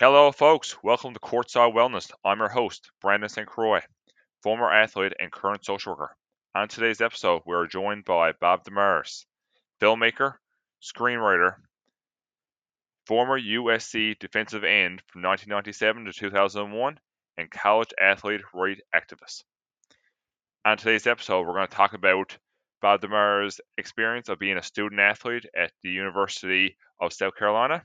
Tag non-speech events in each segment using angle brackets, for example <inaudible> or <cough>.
Hello, folks. Welcome to Courtside Wellness. I'm your host, Brandon St. Croix, former athlete and current social worker. On today's episode, we are joined by Bob DeMars, filmmaker, screenwriter, former USC defensive end from 1997 to 2001, and college athlete right activist. On today's episode, we're going to talk about Bob DeMars' experience of being a student athlete at the University of South Carolina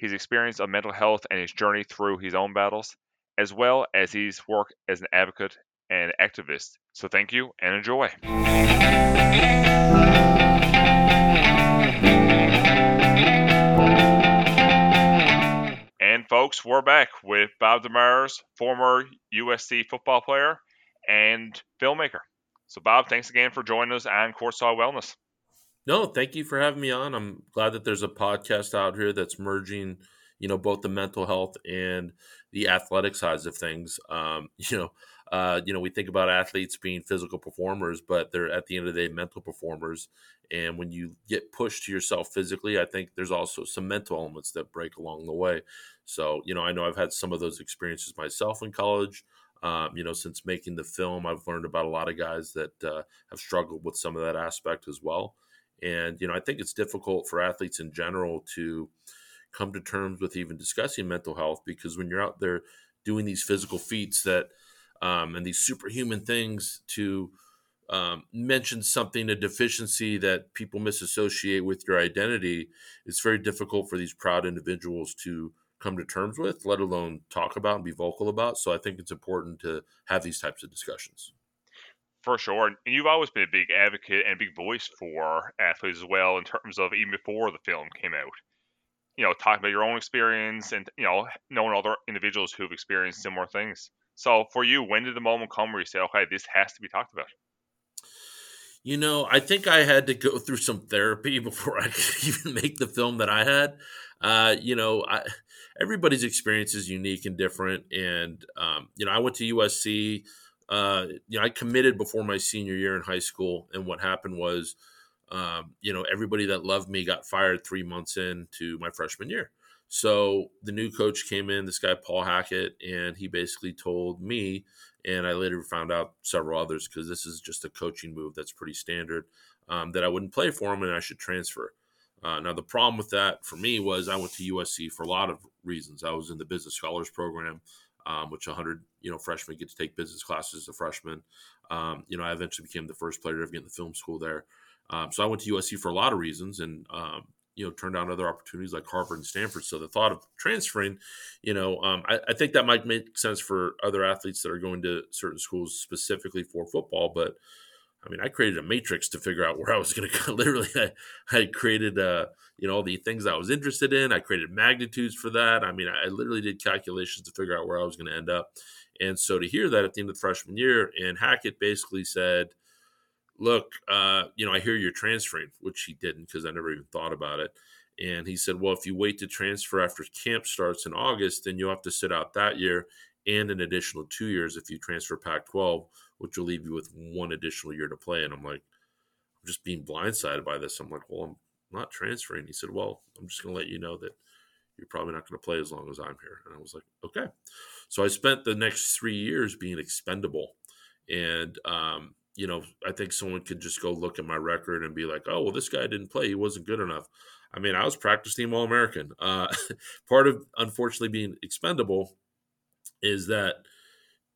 his experience of mental health and his journey through his own battles, as well as his work as an advocate and activist. So thank you and enjoy. And folks, we're back with Bob DeMars, former USC football player and filmmaker. So Bob, thanks again for joining us on Courtside Wellness. No, thank you for having me on. I'm glad that there's a podcast out here that's merging, you know, both the mental health and the athletic sides of things. Um, <laughs> you know, uh, you know, we think about athletes being physical performers, but they're at the end of the day mental performers. And when you get pushed to yourself physically, I think there's also some mental elements that break along the way. So, you know, I know I've had some of those experiences myself in college. Um, you know, since making the film, I've learned about a lot of guys that uh, have struggled with some of that aspect as well. And, you know, I think it's difficult for athletes in general to come to terms with even discussing mental health because when you're out there doing these physical feats that, um, and these superhuman things to um, mention something, a deficiency that people misassociate with your identity, it's very difficult for these proud individuals to come to terms with, let alone talk about and be vocal about. So I think it's important to have these types of discussions. For sure. And you've always been a big advocate and big voice for athletes as well, in terms of even before the film came out. You know, talking about your own experience and, you know, knowing other individuals who've experienced similar things. So for you, when did the moment come where you say, okay, this has to be talked about? You know, I think I had to go through some therapy <laughs> before I could even make the film that I had. Uh, you know, I, everybody's experience is unique and different. And, um, you know, I went to USC uh, you know, I committed before my senior year in high school, and what happened was, um, you know, everybody that loved me got fired three months into my freshman year. So the new coach came in, this guy Paul Hackett, and he basically told me, and I later found out several others because this is just a coaching move that's pretty standard, um, that I wouldn't play for him and I should transfer. Uh, now the problem with that for me was I went to USC for a lot of reasons. I was in the business scholars program um, which 100 you know freshmen get to take business classes as a freshman. Um, you know, I eventually became the first player to ever get in the film school there. Um, so I went to USC for a lot of reasons, and um, you know, turned down other opportunities like Harvard and Stanford. So the thought of transferring, you know, um, I, I, think that might make sense for other athletes that are going to certain schools specifically for football, but I mean, I created a matrix to figure out where I was going <laughs> to go. Literally, I, I created, uh, you know, all the things I was interested in. I created magnitudes for that. I mean, I literally did calculations to figure out where I was going to end up. And so to hear that at the end of the freshman year, and Hackett basically said, look, uh, you know, I hear you're transferring, which he didn't because I never even thought about it. And he said, well, if you wait to transfer after camp starts in August, then you'll have to sit out that year and an additional two years if you transfer Pac 12 which will leave you with one additional year to play. And I'm like, I'm just being blindsided by this. I'm like, well, I'm not transferring. He said, well, I'm just going to let you know that you're probably not going to play as long as I'm here. And I was like, okay. So I spent the next three years being expendable. And, um, you know, I think someone could just go look at my record and be like, oh, well, this guy didn't play. He wasn't good enough. I mean, I was practice team All American. Uh, <laughs> part of, unfortunately, being expendable is that –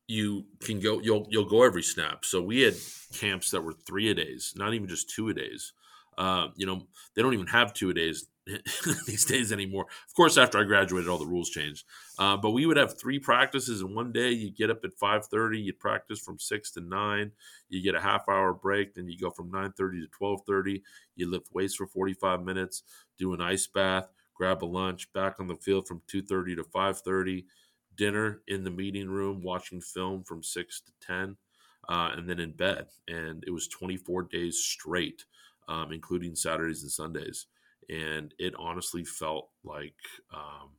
you can go you'll you'll go every snap. So we had camps that were three a days, not even just two a days. Uh, you know, they don't even have two a days <laughs> these days anymore. Of course, after I graduated, all the rules changed. Uh, but we would have three practices in one day. You get up at five thirty, you practice from six to nine. You get a half hour break, then you go from nine thirty to twelve thirty. You lift weights for forty five minutes, do an ice bath, grab a lunch, back on the field from two thirty to five thirty dinner in the meeting room, watching film from six to 10, uh, and then in bed. And it was 24 days straight, um, including Saturdays and Sundays. And it honestly felt like, um,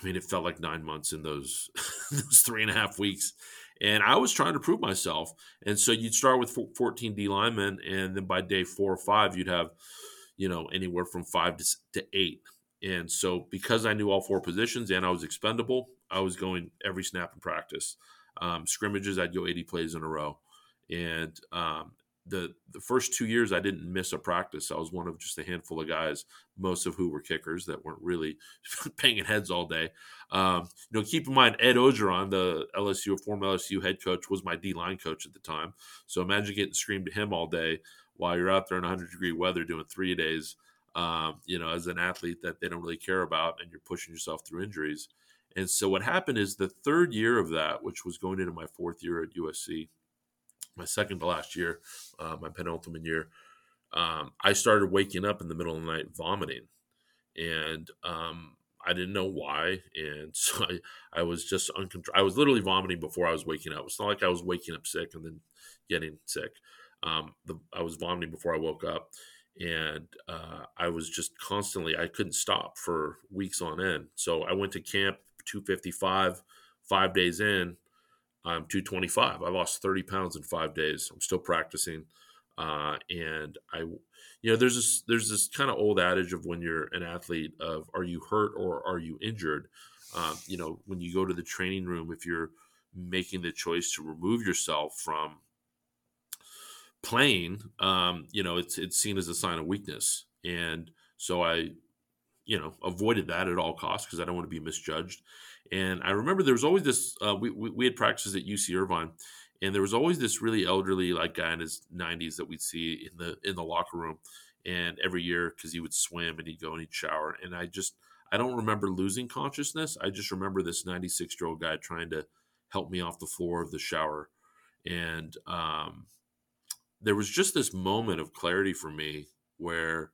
I mean, it felt like nine months in those, <laughs> those three and a half weeks. And I was trying to prove myself. And so you'd start with 14 D linemen, and then by day four or five, you'd have, you know, anywhere from five to, to eight and so because I knew all four positions and I was expendable, I was going every snap in practice. Um, scrimmages, I'd go 80 plays in a row, and um, the the first two years I didn't miss a practice. I was one of just a handful of guys, most of who were kickers that weren't really <laughs> banging heads all day. Um, you know, keep in mind Ed Orgeron, the LSU former LSU head coach, was my D line coach at the time. So imagine getting screamed to him all day while you're out there in 100 degree weather doing three days. Um, you know, as an athlete that they don't really care about, and you're pushing yourself through injuries. And so what happened is the third year of that, which was going into my fourth year at USC, my second to last year, uh, my penultimate year, um, I started waking up in the middle of the night vomiting, and um, I didn't know why, and <laughs> so I, I was just uncontrolled. I was literally vomiting before I was waking up. It's not like I was waking up sick and then getting sick. Um, the, I was vomiting before I woke up, and uh, I was just constantly. I couldn't stop for weeks on end. So I went to camp 255, five days in. I'm 225. I lost 30 pounds in five days. I'm still practicing. Uh, and I, you know, there's this there's this kind of old adage of when you're an athlete of are you hurt or are you injured? Um, you know, when you go to the training room, if you're making the choice to remove yourself from playing, um, you know, it's it's seen as a sign of weakness, and so I, you know, avoided that at all costs because I don't want to be misjudged. And I remember there was always this. Uh, we, we, we had practices at UC Irvine, and there was always this really elderly like guy in his 90s that we'd see in the in the locker room, and every year because he would swim and he'd go and he'd shower, and I just I don't remember losing consciousness. I just remember this 96 year old guy trying to help me off the floor of the shower, and um, there was just this moment of clarity for me where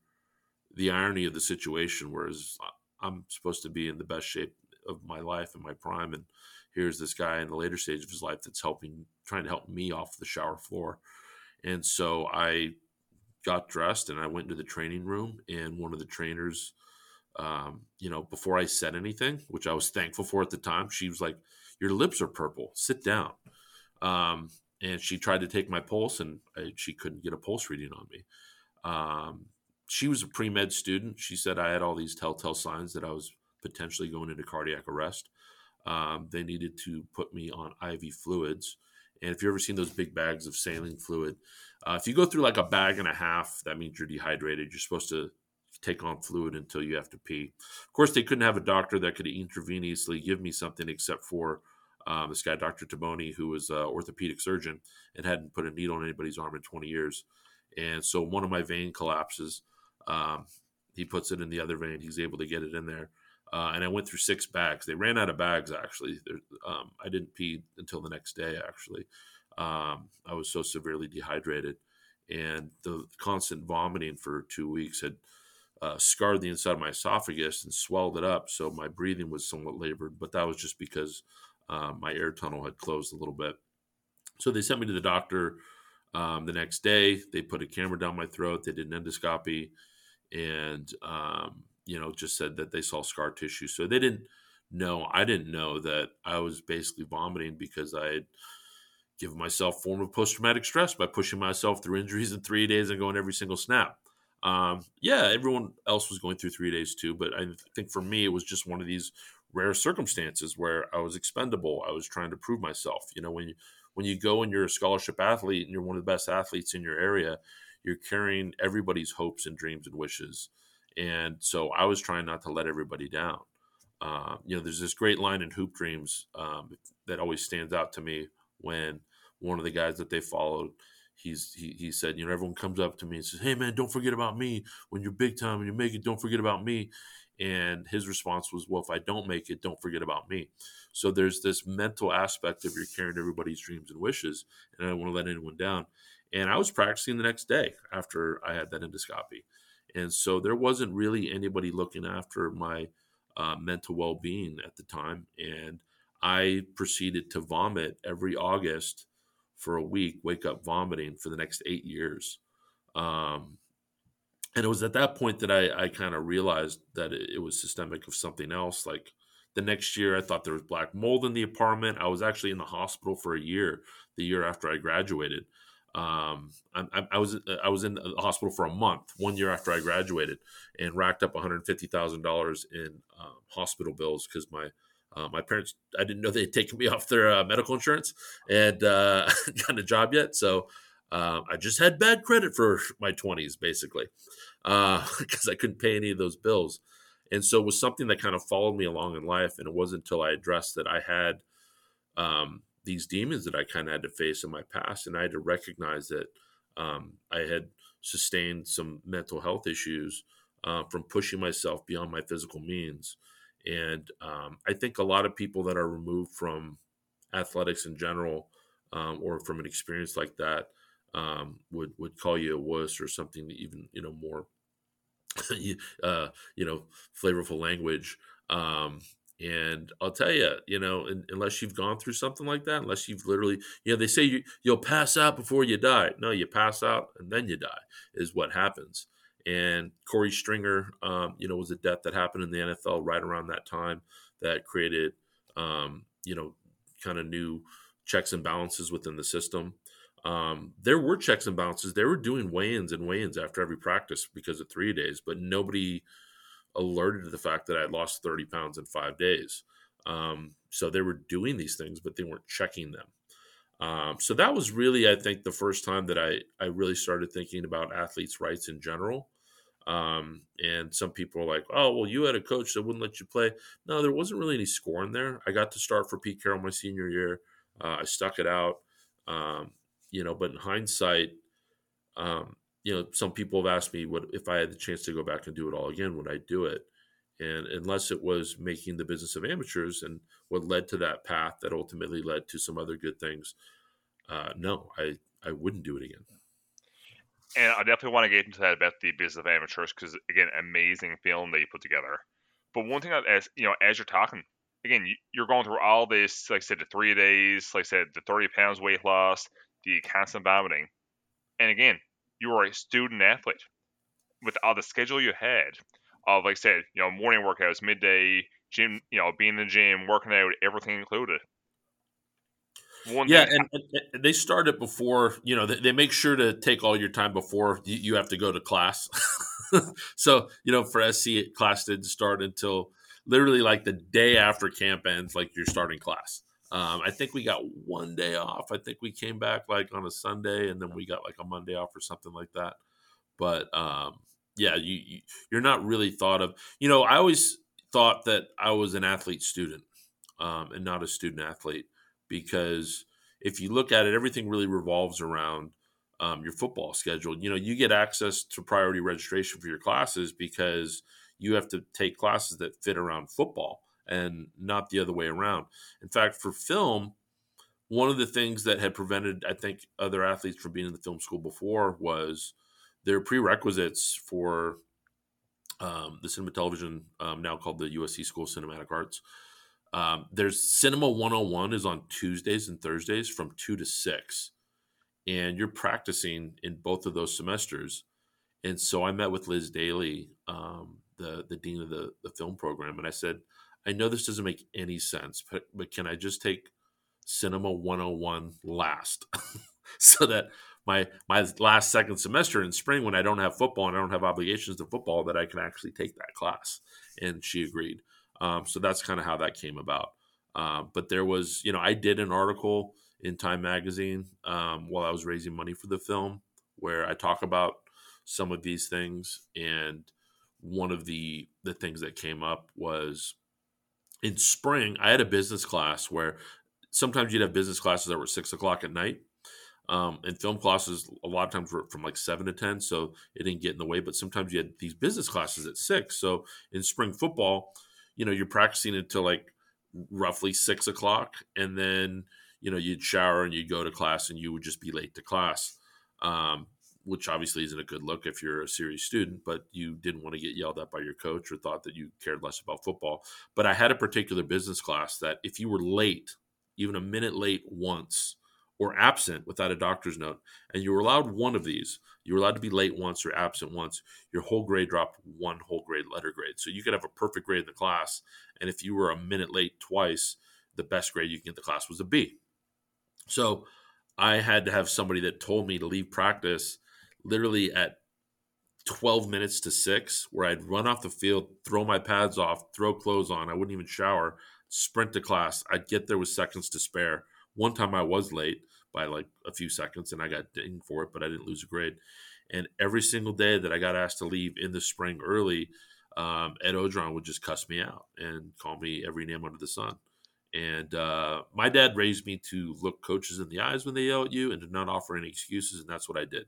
the irony of the situation whereas I'm supposed to be in the best shape of my life and my prime and here's this guy in the later stage of his life that's helping trying to help me off the shower floor. And so i got dressed and i went into the training room and one of the trainers um, you know before i said anything which i was thankful for at the time she was like your lips are purple. Sit down. Um, and she tried to take my pulse and I, she couldn't get a pulse reading on me. Um, she was a pre-med student she said i had all these telltale signs that i was potentially going into cardiac arrest. Um, they needed to put me on IV fluids. And if you've ever seen those big bags of saline fluid, uh, if you go through like a bag and a half, that means you're dehydrated. You're supposed to take on fluid until you have to pee. Of course, they couldn't have a doctor that could intravenously give me something except for um, this guy, Dr. Taboni, who was an orthopedic surgeon and hadn't put a needle on anybody's arm in 20 years. And so one of my vein collapses. Um, he puts it in the other vein. He's able to get it in there uh, and I went through six bags. They ran out of bags actually. Um, I didn't pee until the next day. Actually, um, I was so severely dehydrated, and the constant vomiting for two weeks had uh, scarred the inside of my esophagus and swelled it up. So my breathing was somewhat labored, but that was just because uh, my air tunnel had closed a little bit. So they sent me to the doctor um, the next day. They put a camera down my throat. They did an endoscopy, and um, you know, just said that they saw scar tissue. So they didn't know. I didn't know that I was basically vomiting because I had given myself form of post traumatic stress by pushing myself through injuries in three days and going every single snap. Um, yeah, everyone else was going through three days too, but I think for me it was just one of these rare circumstances where I was expendable. I was trying to prove myself. You know, when you when you go and you're a scholarship athlete and you're one of the best athletes in your area, you're carrying everybody's hopes and dreams and wishes. And so I was trying not to let everybody down. Uh, you know, there's this great line in Hoop Dreams um, that always stands out to me when one of the guys that they followed, he's he, he said, you know, everyone comes up to me and says, "Hey man, don't forget about me when you're big time and you make it. Don't forget about me." And his response was, "Well, if I don't make it, don't forget about me." So there's this mental aspect of you're carrying everybody's dreams and wishes, and I don't want to let anyone down. And I was practicing the next day after I had that endoscopy. And so there wasn't really anybody looking after my uh, mental well-being at the time and i proceeded to vomit every august for a week wake up vomiting for the next eight years. Um, and it was at that point that i, I kind of realized that it, it was systemic of something else. Like the next year i thought there was black mold in the apartment. I was actually in the hospital for a year the year after i graduated Um, I, I, was I was in the hospital for a month, one year after I graduated, and racked up one hundred fifty thousand dollars in um, hospital bills because my uh, my parents I didn't know they had taken me <laughs> off their uh, medical insurance and uh, <laughs> gotten a job yet, so uh, I just had bad credit for <laughs> my twenties basically because uh, I couldn't pay any of those bills, and so it was something that kind of followed me along in life, and it wasn't until I addressed that I had um, these demons that I kind of had to face in my past, and I had to recognize that um, I had sustained some mental health issues uh, from pushing myself beyond my physical means. And um, I think a lot of people that are removed from athletics in general, um, or from an experience like that, um, would would call you a wuss or something even you know more, <laughs> uh, you know, flavorful language. And I'll tell you, you know, in, unless you've gone through something like that, unless you've literally, you know, they say you, you'll pass out before you die. No, you pass out and then you die is what happens. And Corey Stringer, um, you know, was a death that happened in the NFL right around that time that created, um, you know, kind of new checks and balances within the system. Um, there were checks and balances. They were doing weigh-ins and weigh-ins after every practice because of three days, but nobody alerted to the fact that I had lost 30 pounds in five days. Um, so they were doing these things, but they weren't checking them. Um, so that was really, I think, the first time that I, I really started thinking about athletes' rights in general. Um, and some people are like, oh, well, you had a coach that wouldn't let you play. No, there wasn't really any scoring there. I got to start for Pete Carroll my senior year. Uh, I stuck it out, um, you know, but in hindsight, um, you know, some people have asked me what if I had the chance to go back and do it all again, would I do it? And unless it was making the business of amateurs and what led to that path that ultimately led to some other good things, uh, no, I I wouldn't do it again. And I definitely want to get into that about the business of amateurs because again, amazing film that you put together. But one thing as you know, as you're talking, again, you're going through all this, like I said, the three days, like I said, the 30 pounds weight loss, the constant vomiting, and again, you were a student athlete with all the schedule you had of like I said, you know, morning workouts, midday gym, you know, being in the gym, working out, everything included. One yeah, and, and, they start it before you know they, they, make sure to take all your time before you, you have to go to class. <laughs> so you know, for SC, class didn't start until literally like the day after camp ends, like you're starting class. Um, I think we got one day off. I think we came back like on a Sunday, and then we got like a Monday off or something like that. But um, yeah, you, you you're not really thought of. You know, I always thought that I was an athlete student um, and not a student athlete because if you look at it, everything really revolves around um, your football schedule. You know, you get access to priority registration for your classes because you have to take classes that fit around football and not the other way around. In fact, for film, one of the things that had prevented, I think, other athletes from being in the film school before was their prerequisites for um, the cinema television, um, now called the USC School of Cinematic Arts. Um, there's Cinema 101 is on Tuesdays and Thursdays from 2 to 6. And you're practicing in both of those semesters. And so I met with Liz Daley, um, the, the dean of the, the film program, and I said, I know this doesn't make any sense, but, but can I just take Cinema 101 last <laughs> so that my my last second semester in spring when I don't have football and I don't have obligations to football that I can actually take that class? And she agreed. Um, so that's kind of how that came about. Uh, but there was, you know, I did an article in Time Magazine um, while I was raising money for the film where I talk about some of these things. And one of the the things that came up was in spring, I had a business class where sometimes you'd have business classes that were six o'clock at night. Um, and film classes a lot of times were from like seven to ten, so it didn't get in the way. But sometimes you had these business classes at six. So in spring football, you know, you're practicing until like roughly six o'clock, and then you know you'd shower and you'd go to class, and you would just be late to class. Um, which obviously isn't a good look if you're a serious student, but you didn't want to get yelled at by your coach or thought that you cared less about football. But I had a particular business class that if you were late, even a minute late once, or absent without a doctor's note, and you were allowed one of these, you were allowed to be late once or absent once, your whole grade dropped one whole grade letter grade. So you could have a perfect grade in the class, and if you were a minute late twice, the best grade you can get in the class was a B. So I had to have somebody that told me to leave practice literally at 12 minutes to six, where I'd run off the field, throw my pads off, throw clothes on. I wouldn't even shower, sprint to class. I'd get there with seconds to spare. One time I was late by like a few seconds and I got dinged for it, but I didn't lose a grade. And every single day that I got asked to leave in the spring early, um, Ed Orgeron would just cuss me out and call me every name under the sun. And uh, my dad raised me to look coaches in the eyes when they yell at you and to not offer any excuses, and that's what I did.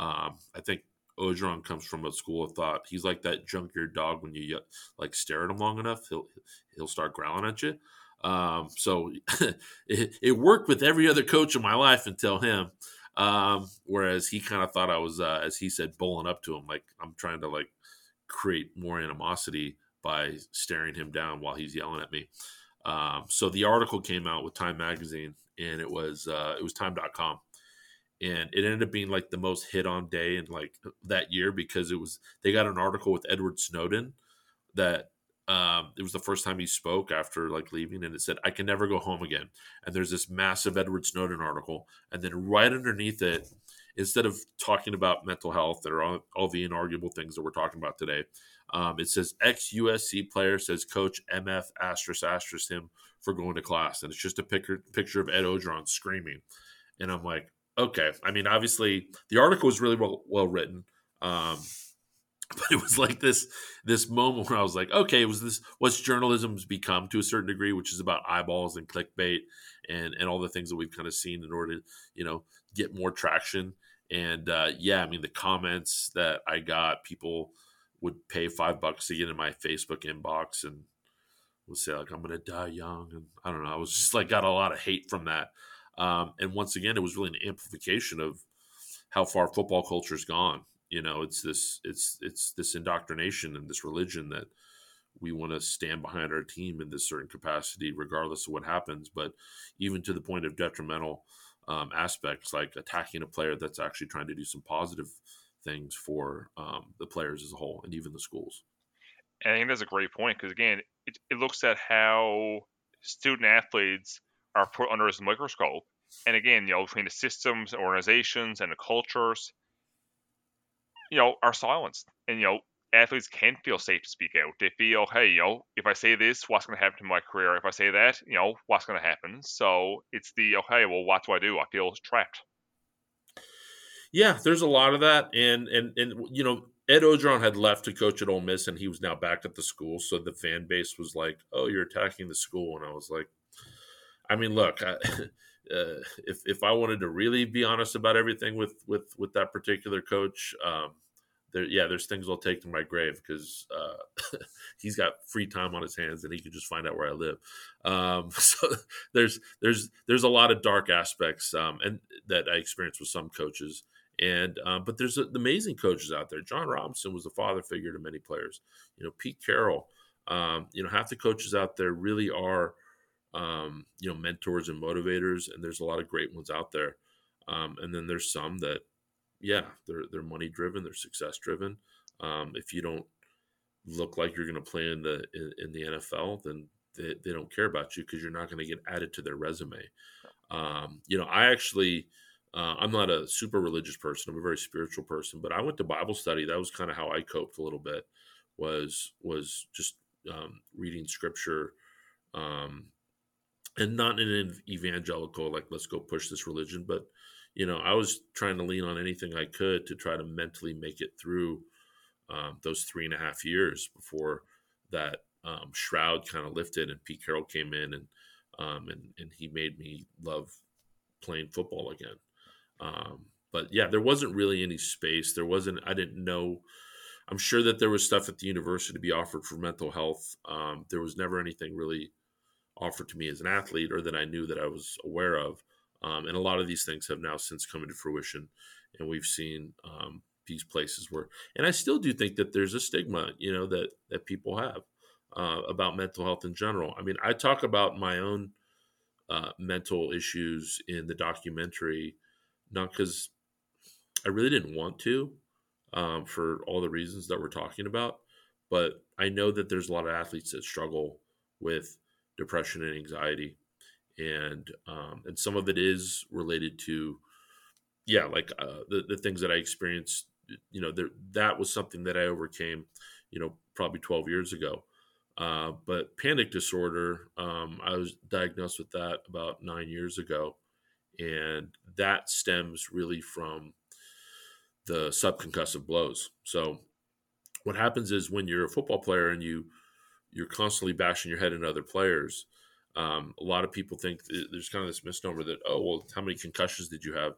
Um, I think Orgeron comes from a school of thought. He's like that junkyard dog when you like stare at him long enough, he'll he'll start growling at you. Um, so <laughs> it, it, worked with every other coach in my life until him. Um, whereas he kind of thought I was, uh, as he said, bowling up to him, like I'm trying to like create more animosity by staring him down while he's yelling at me. Um, so the article came out with Time Magazine, and it was uh, it was Time.com, and it ended up being like the most hit on day in like that year because it was they got an article with Edward Snowden that um, it was the first time he spoke after like leaving, and it said, "I can never go home again." And there's this massive Edward Snowden article, and then right underneath it, instead of talking about mental health or all, all the inarguable things that we're talking about today, um, it says ex USC player says coach MF asterisk asterisk him for going to class, and it's just a picture picture of Ed Orgeron screaming, and I'm like, okay. I mean, obviously the article was really well well written. Um, <laughs> but it was like this this moment where I was like, okay, was this what's journalism's become to a certain degree, which is about eyeballs and clickbait and and all the things that we've kind of seen in order to you know get more traction. And uh, yeah, I mean the comments that I got, people would pay five bucks to get in my Facebook inbox and would say like I'm gonna die young, and I don't know. I was just like got a lot of hate from that. Um, and once again, it was really an amplification of how far football culture's gone. You know it's this it's it's this indoctrination and this religion that we want to stand behind our team in this certain capacity regardless of what happens. But even to the point of detrimental um, aspects like attacking a player that's actually trying to do some positive things for um, the players as a whole and even the schools. And i think that's a great point because again it, it looks at how student athletes are put under his microscope and again you know between the systems organizations and the cultures you know, are silenced. And, you know, athletes can't feel safe to speak out. They feel, hey, you know, if I say this, what's going to happen to my career? If I say that, you know, what's going to happen? So it's the, oh, okay, well, what do I do? I feel trapped. Yeah, there's a lot of that. And, and, and, you know, Ed Orgeron had left to coach at Ole Miss and he was now back at the school. So the fan base was like, oh, you're attacking the school. And I was like, I mean, look, I, <laughs> uh, if if I wanted to really be honest about everything with with with that particular coach, um, there yeah, there's things I'll take to my grave because uh, <laughs> he's got free time on his hands and he can just find out where I live. Um, <laughs> so there's there's there's a lot of dark aspects um, and that I experienced with some coaches. And uh, but there's amazing coaches out there. John Robinson was a father figure to many players. You know, Pete Carroll. Um, you know, half the coaches out there really are um, you know, mentors and motivators, and there's a lot of great ones out there. Um, and then there's some that, yeah, they're they're money driven, they're success driven. Um, if you don't look like you're going to play in the in, in, the NFL, then they, they don't care about you because you're not going to get added to their resume. Um, you know, I actually. Uh, I'm not a super religious person. I'm a very spiritual person, but I went to Bible study. That was kind of how I coped a little bit. Was was just um, reading scripture, um, and not in an evangelical like let's go push this religion but you know i was trying to lean on anything i could to try to mentally make it through um, those three and a half years before that um, shroud kind of lifted and pete carroll came in and um, and and he made me love playing football again. Um, but yeah there wasn't really any space. There wasn't i didn't know i'm sure that there was stuff at the university to be offered for mental health. Um, there was never anything really offered to me as an athlete or that I knew that I was aware of. Um, and a lot of these things have now since come into fruition, and we've seen um, these places where, and I still do think that there's a stigma, you know, that that people have uh, about mental health in general. I mean, I talk about my own uh, mental issues in the documentary, not because I really didn't want to, um, for all the reasons that we're talking about, but I know that there's a lot of athletes that struggle with depression and anxiety. and um, and some of it is related to yeah, like uh, the the things that I experienced. You know, there, that was something that I overcame. You know, probably twelve years ago. Uh, but panic disorder, um, I was diagnosed with that about nine years ago, and that stems really from the subconcussive blows. So, what happens is when you're a football player and you you're constantly bashing your head into other players, um, a lot of people think there's kind of this misnomer that oh well, how many concussions did you have?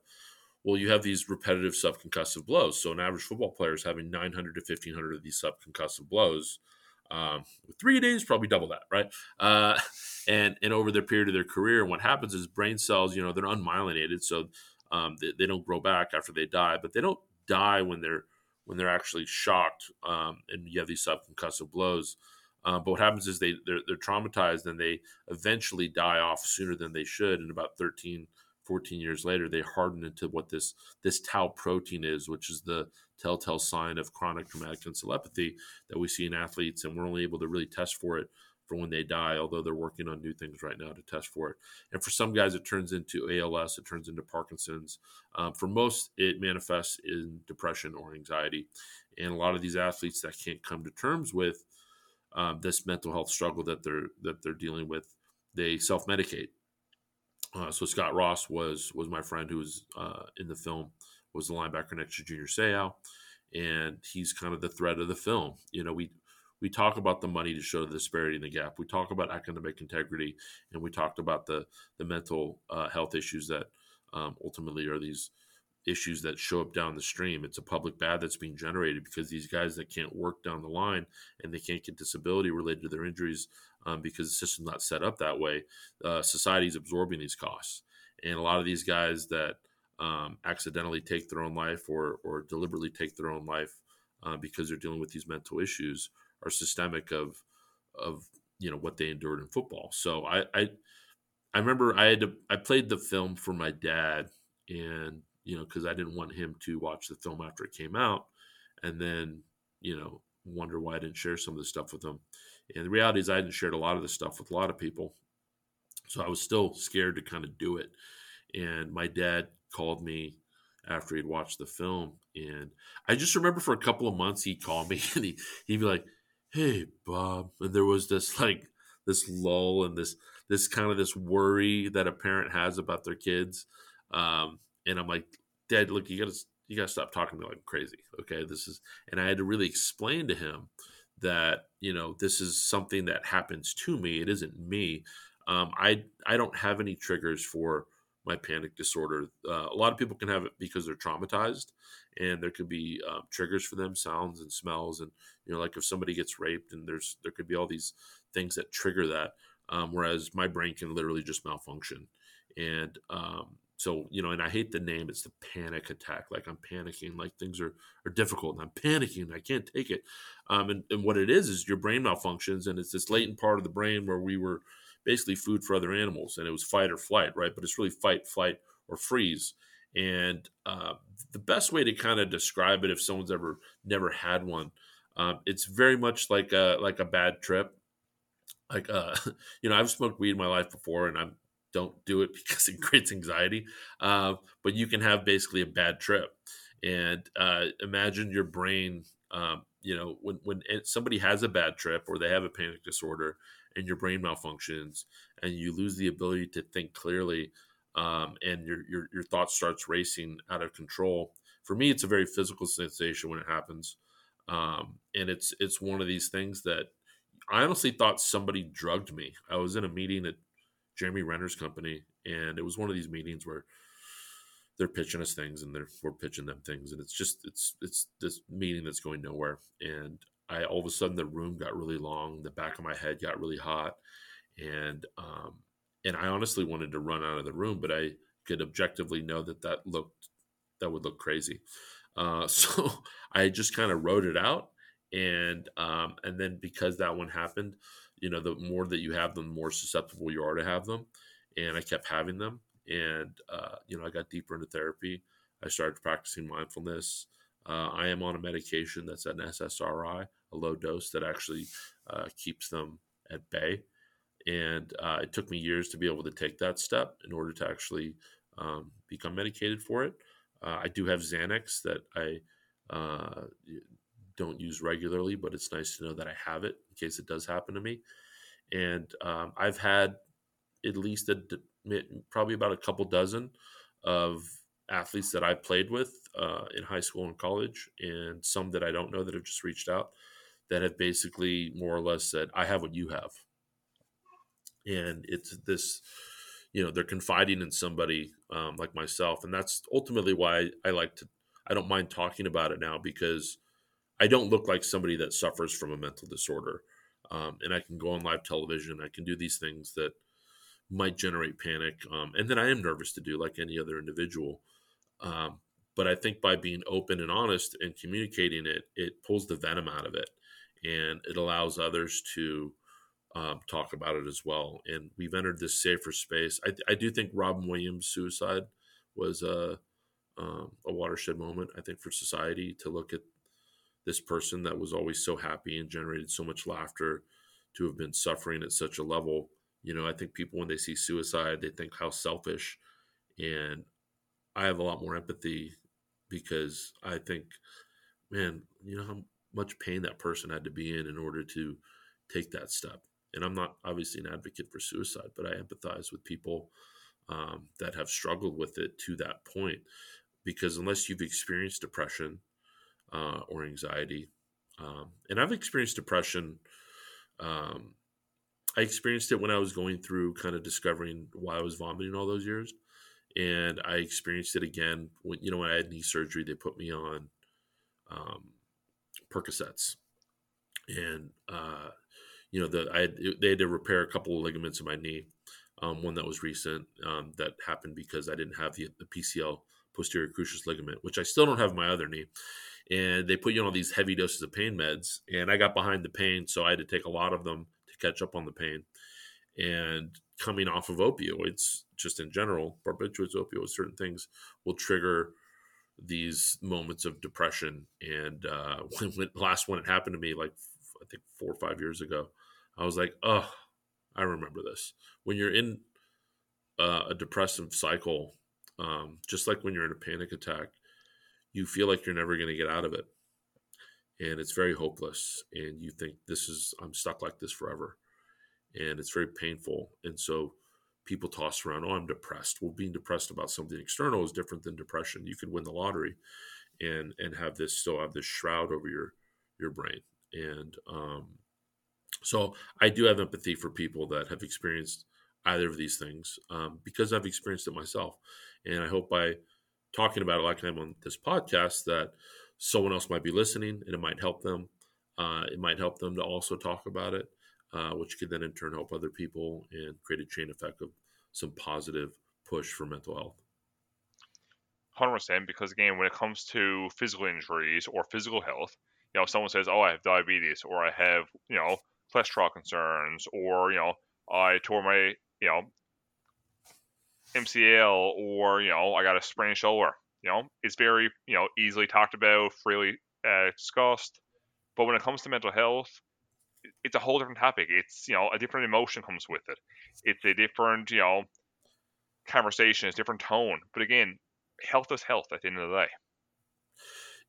Well, you have these repetitive subconcussive blows. So an average football player is having 900 to 1500 of these subconcussive blows. Um, three days, probably double that, right? Uh, <laughs> and and over their period of their career, what happens is brain cells, you know, they're unmyelinated, so um, they, they, don't grow back after they die, but they don't die when they're when they're actually shocked um, and you have these subconcussive blows. Uh, but what happens is they they're, they're, traumatized and they eventually die off sooner than they should. And about 13, 14 years later, they harden into what this this tau protein is, which is the telltale sign of chronic traumatic encephalopathy that we see in athletes, and we're only able to really test for it for when they die, although they're working on new things right now to test for it. And for some guys, it turns into ALS, it turns into Parkinson's. Um, for most, it manifests in depression or anxiety. And a lot of these athletes that can't come to terms with um, this mental health struggle that they're that they're dealing with, they self medicate. Uh, so Scott Ross was was my friend who was uh, in the film was the linebacker next to Junior Seau, and he's kind of the thread of the film. You know, we we talk about the money to show the disparity in the gap. We talk about academic integrity, and we talked about the the mental uh, health issues that um, ultimately are these issues that show up down the stream. It's a public bad that's being generated because these guys that can't work down the line and they can't get disability related to their injuries um, because the system's not set up that way. Uh, society's absorbing these costs, and a lot of these guys that um, accidentally take their own life or or deliberately take their own life uh, because they're dealing with these mental issues are systemic of of you know what they endured in football. So I I, I remember I had to I played the film for my dad and you know because I didn't want him to watch the film after it came out and then you know wonder why I didn't share some of the stuff with him. And the reality is I hadn't shared a lot of the stuff with a lot of people. So I was still scared to kind of do it. And my dad called me after he'd watched the film. And I just remember for a couple of months, he'd call me <laughs> and he, he'd be like, Hey, Bob. And there was this like, this lull and this, this kind of this worry that a parent has about their kids. Um, and I'm like, Dad, look, you gotta, you gotta stop talking to me like crazy. Okay. This is, and I had to really explain to him that, you know, this is something that happens to me. It isn't me. Um, I, I don't have any triggers for, my panic disorder. Uh, a lot of people can have it because they're traumatized, and there could be um, triggers for them, sounds and smells, and you know, like if somebody gets raped, and there's there could be all these things that trigger that. Um, whereas my brain can literally just malfunction, and um, so you know, and I hate the name. It's the panic attack. Like I'm panicking, like things are are difficult, and I'm panicking. I can't take it. Um, and, and what it is is your brain malfunctions, and it's this latent part of the brain where we were basically food for other animals, and it was fight or flight, right? But it's really fight, flight, or freeze. And uh, the best way to kind of describe it, if someone's ever never had one, um, it's very much like a like a bad trip. Like uh, <laughs> you know, I've smoked weed in my life before, and I don't do it <laughs> because it creates anxiety. Uh, but you can have basically a bad trip, and uh, imagine your brain. Um, you know, when when somebody has a bad trip or they have a panic disorder, and your brain malfunctions and you lose the ability to think clearly um, and your, your, your thoughts starts racing out of control for me it's a very physical sensation when it happens um, and it's it's one of these things that i honestly thought somebody drugged me i was in a meeting at jeremy renner's company and it was one of these meetings where they're pitching us things and they're we're pitching them things and it's just it's it's this meeting that's going nowhere and I all of a sudden the room got really long, the back of my head got really hot, and um, and I honestly wanted to run out of the room, but I could objectively know that that looked that would look crazy. Uh, <laughs> so I just kind of wrote it out, and um, and then because that one happened, you know, the more that you have them, the more susceptible you are to have them, and I kept having them, and uh, you know, I got deeper into therapy. I started practicing mindfulness. Uh, I am on a medication that's an SSRI, a low dose that actually uh, keeps them at bay. and uh, it took me years to be able to take that step in order to actually um, become medicated for it. Uh, I do have Xanax that I uh, don't use regularly, but it's nice to know that I have it in case it does happen to me. And um, I've had at least a, probably about a couple dozen of athletes that I played with uh, in high school and college, and some that I don't know that have just reached out that have basically more or less said, I have what you have. And it's this, you know, they're confiding in somebody um, like myself. And that's ultimately why I, like to, I don't mind talking about it now because I don't look like somebody that suffers from a mental disorder. Um, and I can go on live television. I can do these things that might generate panic. Um, and then I am nervous to do like any other individual. Um, but I think by being open and honest and communicating it, it pulls the venom out of it and it allows others to um, talk about it as well. And we've entered this safer space. I, I do think Robin Williams' suicide was a, um, a watershed moment, I think, for society to look at this person that was always so happy and generated so much laughter to have been suffering at such a level. You know, I think people, when they see suicide, they think how selfish. And I have a lot more empathy because I think, man, you know how much pain that person had to be in in order to take that step. And I'm not obviously an advocate for suicide, but I empathize with people um, that have struggled with it to that point. Because unless you've experienced depression uh, or anxiety, um, and I've experienced depression. Um, I experienced it when I was going through kind of discovering why I was vomiting all those years. And I experienced it again when, you know, when I had knee surgery, they put me on um, Percocets. And, uh, you know, the, I had, they had to repair a couple of ligaments in my knee. Um, one that was recent um, that happened because I didn't have the, the PCL posterior cruciate ligament, which I still don't have my other knee. And they put you on all these heavy doses of pain meds, and I got behind the pain, so I had to take a lot of them to catch up on the pain. And coming off of opioids, just in general, barbiturates, opioids, certain things will trigger these moments of depression. And uh, <laughs> when, when last one it happened to me, like I think four or five years ago, I was like, oh, I remember this. When you're in uh, a depressive cycle, um, just like when you're in a panic attack, you feel like you're never going to get out of it. And it's very hopeless. And you think, this is, I'm stuck like this forever. And it's very painful. And so people toss around, oh, I'm depressed. Well, being depressed about something external is different than depression. You could win the lottery and and have this still have this shroud over your your brain. And um, so I do have empathy for people that have experienced either of these things um, because I've experienced it myself. And I hope by talking about it like I'm on this podcast that someone else might be listening and it might help them. Uh, it might help them to also talk about it uh, which could then in turn help other people and create a chain effect of some positive push for mental health. 100% because again when it comes to physical injuries or physical health you know someone says oh i have diabetes or i have you know cholesterol concerns or you know i tore my you know mcl or you know i got a sprained shoulder you know it's very you know easily talked about freely uh, discussed but when it comes to mental health it's a whole different topic. It's you know a different emotion comes with it. It's a different you know conversation. It's different tone. But again, health is health at the end of the day.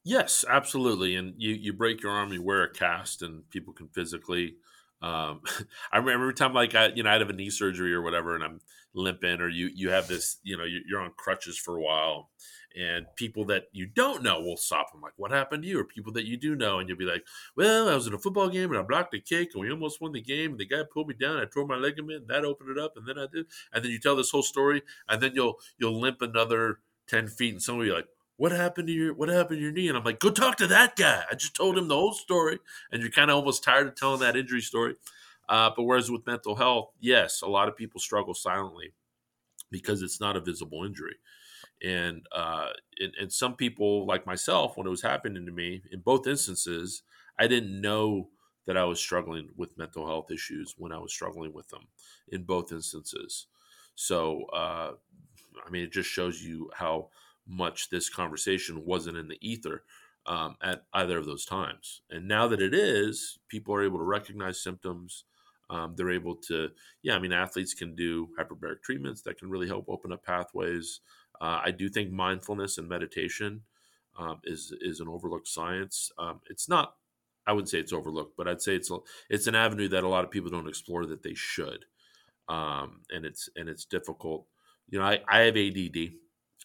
Yes, absolutely. And you you break your arm, you wear a cast, and people can physically. Um, <laughs> I remember every time like I you know I'd have a knee surgery or whatever, and I'm limping, or you you have this you know you're on crutches for a while, and people that you don't know will stop them like what happened to you? Or people that you do know and you'll be like well i was in a football game and i blocked a kick and we almost won the game and the guy pulled me down i tore my ligament and that opened it up and then i did and then you tell this whole story and then you'll you'll limp another 10 feet and somebody will be like what happened to your what happened to your knee? And i'm like go talk to that guy. I just told him the whole story and you're kind of almost tired of telling that injury story uh, but whereas with mental health yes a lot of people struggle silently because it's not a visible injury and, uh, and, and some people like myself, when it was happening to me, in both instances, I didn't know that I was struggling with mental health issues when I was struggling with them in both instances. So, uh, I mean, it just shows you how much this conversation wasn't in the ether um, at either of those times. And now that it is, people are able to recognize symptoms. Um, they're able to, yeah, I mean, athletes can do hyperbaric treatments that can really help open up pathways. Uh, I do think mindfulness and meditation um, is is an overlooked science. Um, it's not, I wouldn't say it's overlooked, but I'd say it's a, it's an avenue that a lot of people don't explore that they should, um, and it's and it's difficult. You know, I, I have ADD.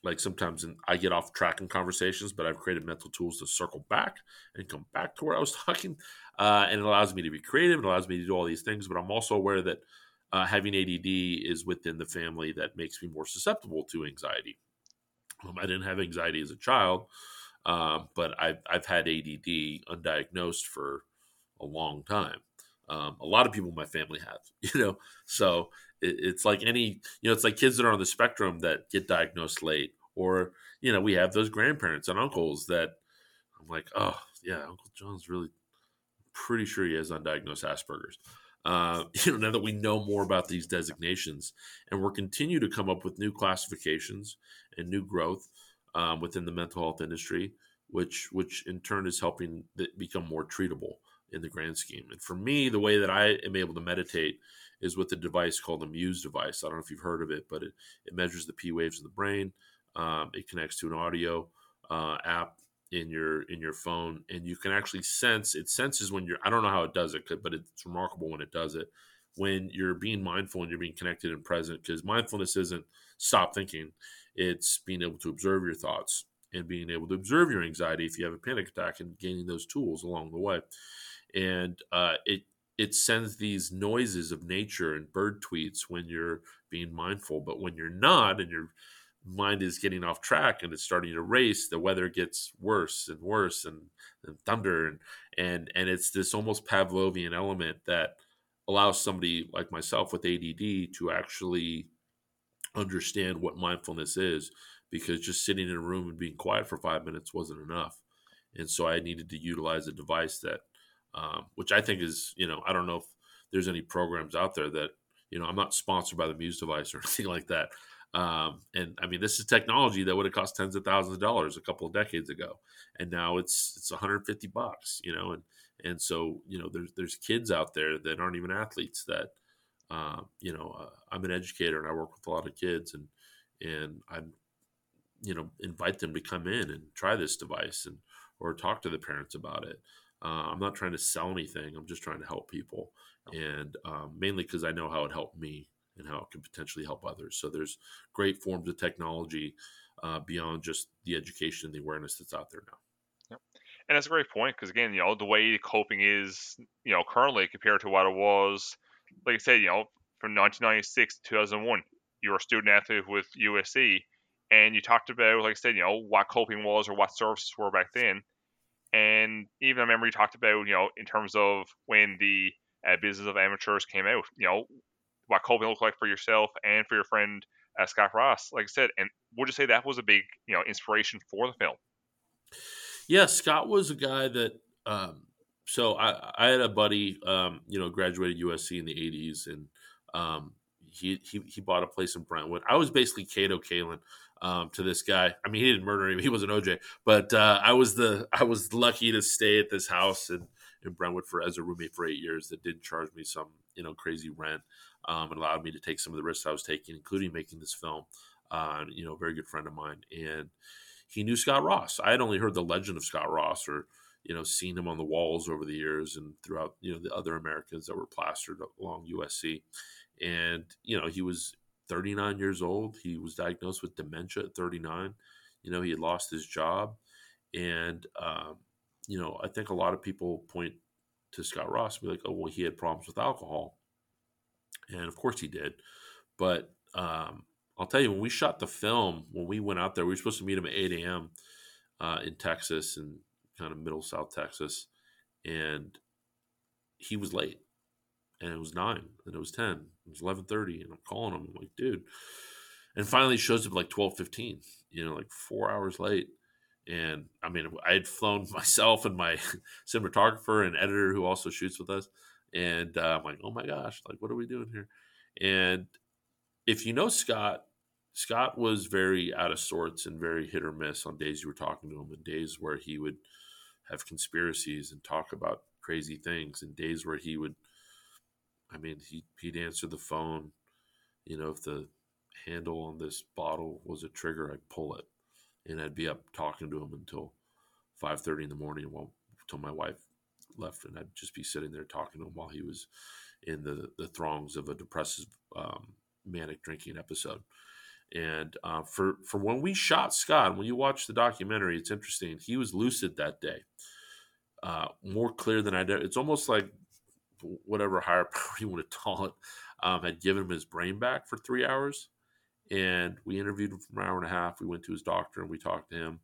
Like sometimes I get off track in conversations, but I've created mental tools to circle back and come back to where I was <laughs> talking uh, and it allows me to be creative. It allows me to do all these things. But I'm also aware that uh, having ADD is within the family that makes me more susceptible to anxiety. Um, I didn't have anxiety as a child, uh, but I've, I've had ADD undiagnosed for a long time. Um, a lot of people in my family have, <laughs> you know, so it, it's like any, you know, it's like kids that are on the spectrum that get diagnosed late, or, you know, we have those grandparents and uncles that I'm like, oh, yeah, Uncle John's really pretty sure he has undiagnosed Asperger's. Uh, <laughs> you know, now that we know more about these designations, and we're continue to come up with new classifications and new growth um, within the mental health industry, which which in turn is helping become more treatable in the grand scheme. And for me, the way that I am able to meditate is with a device called the Muse device. I don't know if you've heard of it, but it, it measures the P waves of the brain. Um, it connects to an audio uh, app in your in your phone and you can actually sense it senses when you're i don't know how it does it but it's remarkable when it does it when you're being mindful and you're being connected and present because mindfulness isn't stop thinking it's being able to observe your thoughts and being able to observe your anxiety if you have a panic attack and gaining those tools along the way and uh, it it sends these noises of nature and bird tweets when you're being mindful but when you're not and you're mind is getting off track and it's starting to race, the weather gets worse and worse and, and thunder and and and it's this almost Pavlovian element that allows somebody like myself with ADD to actually understand what mindfulness is because just sitting in a room and being quiet for five minutes wasn't enough. And so I needed to utilize a device that, um, which I think is, you know, I don't know if there's any programs out there that, you know, I'm not sponsored by the Muse device <laughs> or anything like that, um, and I mean, this is technology that would have cost tens of thousands of dollars a couple of decades ago, and now it's it's 150 bucks, you know. And and so you know, there's there's kids out there that aren't even athletes that, uh, you know, uh, I'm an educator and I work with a lot of kids, and and I'm, you know, invite them to come in and try this device and or talk to the parents about it. Uh, I'm not trying to sell anything. I'm just trying to help people, and um, mainly because I know how it helped me and how it can potentially help others. So there's great forms of technology uh, beyond just the education and the awareness that's out there now. Yep. And that's a great point because again, you know, the way coping is, you know, currently compared to what it was, like I said, you know, from 1996 to 2001, you were a student athlete with USC, and you talked about, like I said, you know, what coping was or what services were back then. And even I remember you talked about, you know, in terms of when the uh, business of amateurs came out, you know, what coping looked like for yourself and for your friend uh, Scott Ross. Like I said, and would you say that was a big you know inspiration for the film? Yeah, Scott was a guy that. Um, so I, I had a buddy, um, you know, graduated USC in the '80s, and um, he, he he bought a place in Brentwood. I was basically Kato Kaelin um, to this guy. I mean, he didn't murder him; he was an OJ. But uh, I was the I was lucky to stay at this house in, in Brentwood for as a roommate for eight years. That didn't charge me some you know crazy rent um, and allowed me to take some of the risks I was taking, including making this film. Uh, you know, a very good friend of mine, and he knew Scott Ross. I had only heard the legend of Scott Ross, or you know, seen him on the walls over the years and throughout you know the other Americans that were plastered along USC. And, you know, he was 39 years old. He was diagnosed with dementia at 39. You know, he had lost his job. And, um, you know, I think a lot of people point to Scott Ross and be like, oh, well, he had problems with alcohol. And of course he did. But um, I'll tell you, when we shot the film, when we went out there, we were supposed to meet him at 8 a.m. Uh, in Texas and kind of middle South Texas. And he was late and it was nine and it was 10 it's eleven thirty, and I'm calling him. I'm like, dude. And finally, shows up like twelve fifteen. You know, like four hours late. And I mean, I had flown <laughs> myself and my <laughs> cinematographer and editor, who also shoots with us. And uh, I'm like, oh my gosh, like, what are we doing here? And if you know Scott, Scott was very out of sorts and very hit or miss on days you were talking to him, and days where he would have conspiracies and talk about crazy things, and days where he would I mean, he, he'd answer the phone. You know, if the handle on this bottle was a trigger, I'd pull it, and I'd be up talking to him until five thirty in the morning. While until my wife left, and I'd just be sitting there talking to him while he was in the the throngs of a depressive, um, manic drinking episode. And uh, for for when we shot Scott, when you watch the documentary, it's interesting. He was lucid that day, uh, more clear than I did. It's almost like whatever higher <laughs> power you want to call it um, had given him his brain back for three hours. And we interviewed him for an hour and a half. We went to his doctor and we talked to him.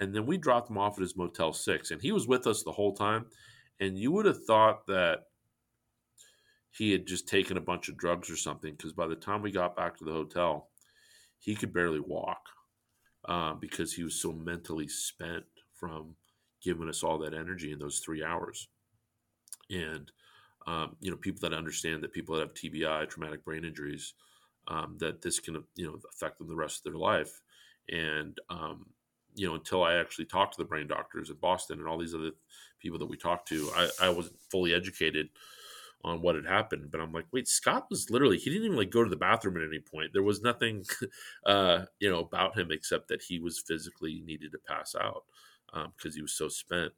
And then we dropped him off at his Motel 6. And he was with us the whole time. And you would have thought that he had just taken a bunch of drugs or something because by the time we got back to the hotel, he could barely walk uh, because he was so mentally spent from giving us all that energy in those three hours. And um, you know, people that understand that people that have TBI, traumatic brain injuries, um, that this can you know affect them the rest of their life. And um, you know, until I actually talked to the brain doctors in Boston and all these other people that we talked to, I, I wasn't fully educated on what had happened. But I'm like, wait, Scott was literally he didn't even like go to the bathroom at any point. There was nothing, <laughs> uh, you know, about him except that he was physically needed to pass out because um, he was so spent.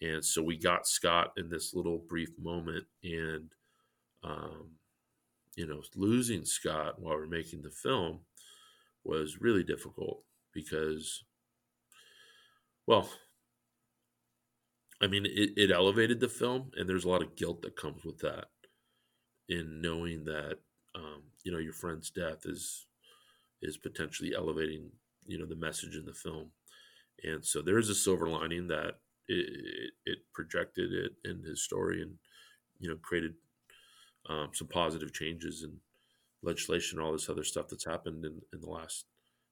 And so we got Scott in this little brief moment, and um, you know, losing Scott while we're making the film was really difficult because, well, I mean, it, it elevated the film, and there's a lot of guilt that comes with that in knowing that um, you know your friend's death is is potentially elevating you know the message in the film, and so there is a silver lining that it, it projected it in his story and you know created um, some positive changes and legislation all this other stuff that's happened in, in the last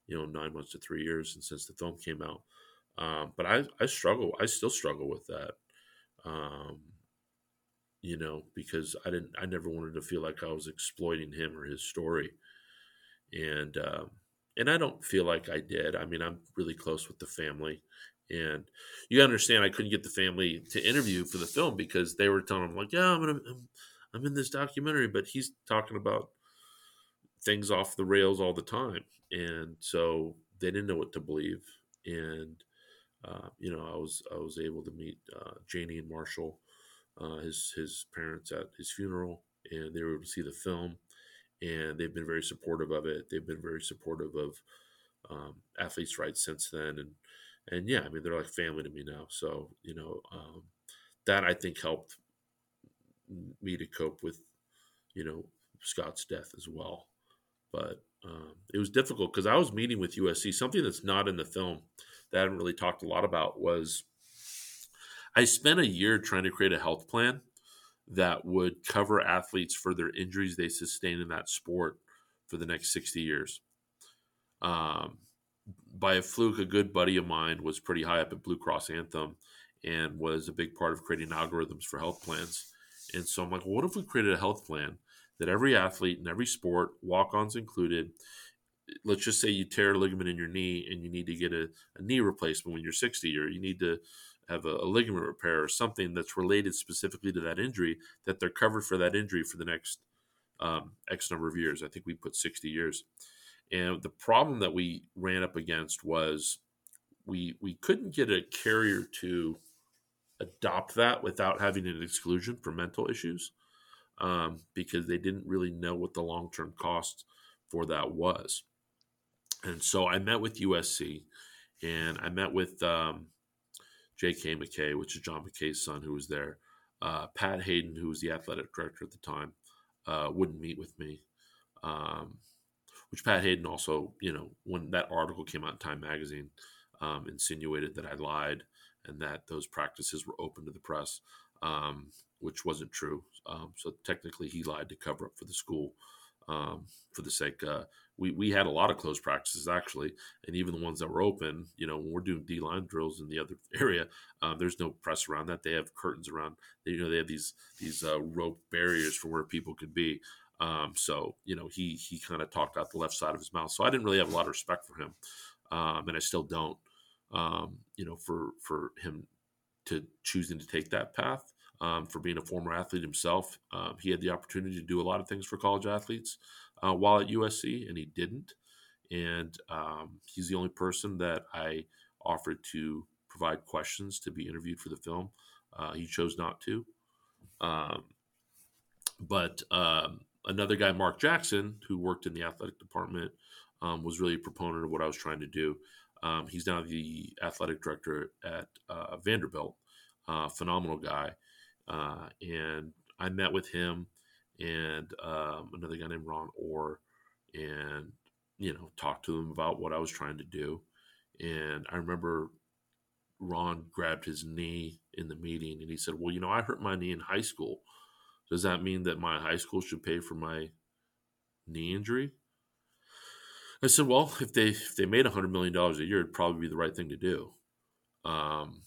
you know nine months to three years and since the film came out. Um, but I, I struggle i still struggle with that um, you know because i didn't i never wanted to feel like i was exploiting him or his story. And um, and i don't feel like i did. I mean i'm really close with the family and you understand, I couldn't get the family to interview for the film because they were telling him like, "Yeah, I'm gonna, I'm, I'm in this documentary," but he's talking about things off the rails all the time, and so they didn't know what to believe. And uh, you know, I was I was able to meet uh, Janie and Marshall, uh, his his parents at his funeral, and they were able to see the film, and they've been very supportive of it. They've been very supportive of um, athletes' rights since then, and and yeah, I mean they're like family to me now. So you know um, that I think helped me to cope with you know Scott's death as well. But um, it was difficult because I was meeting with USC. Something that's not in the film that I haven't really talked a lot about was I spent a year trying to create a health plan that would cover athletes for their injuries they sustain in that sport for the next 60 years. Um, by a fluke, a good buddy of mine was pretty high up at Blue Cross Anthem and was a big part of creating algorithms for health plans. And so I'm like, well, what if we created a health plan that every athlete in every sport, walk ons included, let's just say you tear a ligament in your knee and you need to get a, a knee replacement when you're 60 or you need to have a, a, ligament repair or something that's related specifically to that injury that they're covered for that injury for the next um, x number of years i think we put 60 years and the problem that we ran up against was we we couldn't get a carrier to adopt that without having an exclusion for mental issues um, because they didn't really know what the long term cost for that was. And so I met with USC and I met with um, J.K. McKay, which is John McKay's son, who was there. Uh, Pat Haden, who was the athletic director at the time, uh, wouldn't meet with me. Um, which Pat Haden also, you know, when that article came out in Time Magazine, um, insinuated that I lied and that those practices were open to the press, um, which wasn't true. Um, so technically, he lied to cover up for the school um, for the sake. Uh, we we had a lot of closed practices actually, and even the ones that were open. You know, when we're doing D line drills in the other <laughs> area, um, there's no press around that. They have curtains around. They, you know, they have these these uh, rope barriers for where people could be. Um, so you know, he he kind of talked out the left side of his mouth. So I didn't really have a lot of respect for him, um, and I still don't. Um, you know, for for him to choosing to take that path, um, for being a former athlete himself. Um, he had the opportunity to do a lot of things for college athletes uh, while at USC, and he didn't. And um, he's the only person that I offered to provide questions to be interviewed for the film. Uh, he chose not to. Um, but another guy, Mark Jackson, who worked in the athletic department, um, was really a proponent of what I was trying to do. Um, he's now the athletic director at uh, Vanderbilt. Uh, phenomenal guy. Uh, and I met with him and um, another guy named Ron Orr and, you know, talked to them about what I was trying to do. And I remember Ron grabbed his knee in the meeting and he said, Well, you know, I hurt my knee in high school. Does that mean that my high school should pay for my knee injury? I said, well, if they if they made hundred million dollars a year, it'd probably be the right thing to do. Um,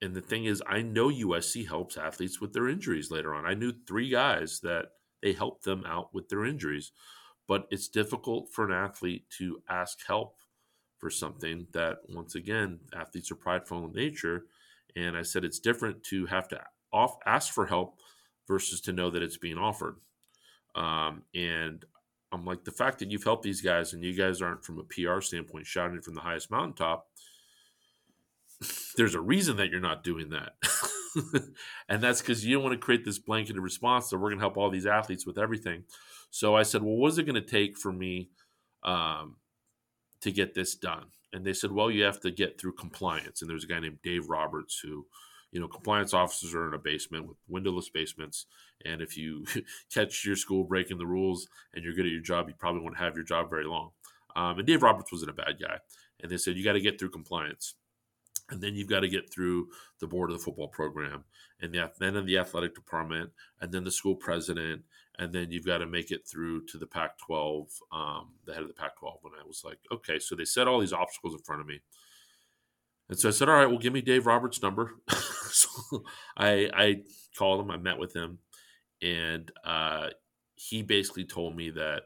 and the thing is, I know USC helps athletes with their injuries later on. I knew three guys that they helped them out with their injuries, but it's difficult for an athlete to ask help for something that, once again, athletes are prideful in nature. And I said it's different to have to off ask for help versus to know that it's being offered. Um, and I'm like, the fact that you've helped these guys and you guys aren't from a PR standpoint shouting from the highest mountaintop, there's a reason that you're not doing that. <laughs> and that's because you don't want to create this blanketed response that we're going to help all these athletes with everything. So I said, well, what is it going to take for me um, to get this done? And they said, well, you have to get through compliance. And there's a guy named Dave Roberts who you know, compliance officers are in a basement with windowless basements. And if you <laughs> catch your school breaking the rules and you're good at your job, you probably won't have your job very long. Um, and Dave Roberts wasn't a bad guy. And they said, you got to get through compliance. And then you've got to get through the board of the football program, and the, then in the athletic department, and then the school president, and then you've got to make it through to the Pac-12, um, the head of the Pac-12. And I was like, okay, so they set all these obstacles in front of me, and so I said, all right, well, give me Dave Roberts' number. <laughs> so I, I called him, I met with him, and uh, he basically told me that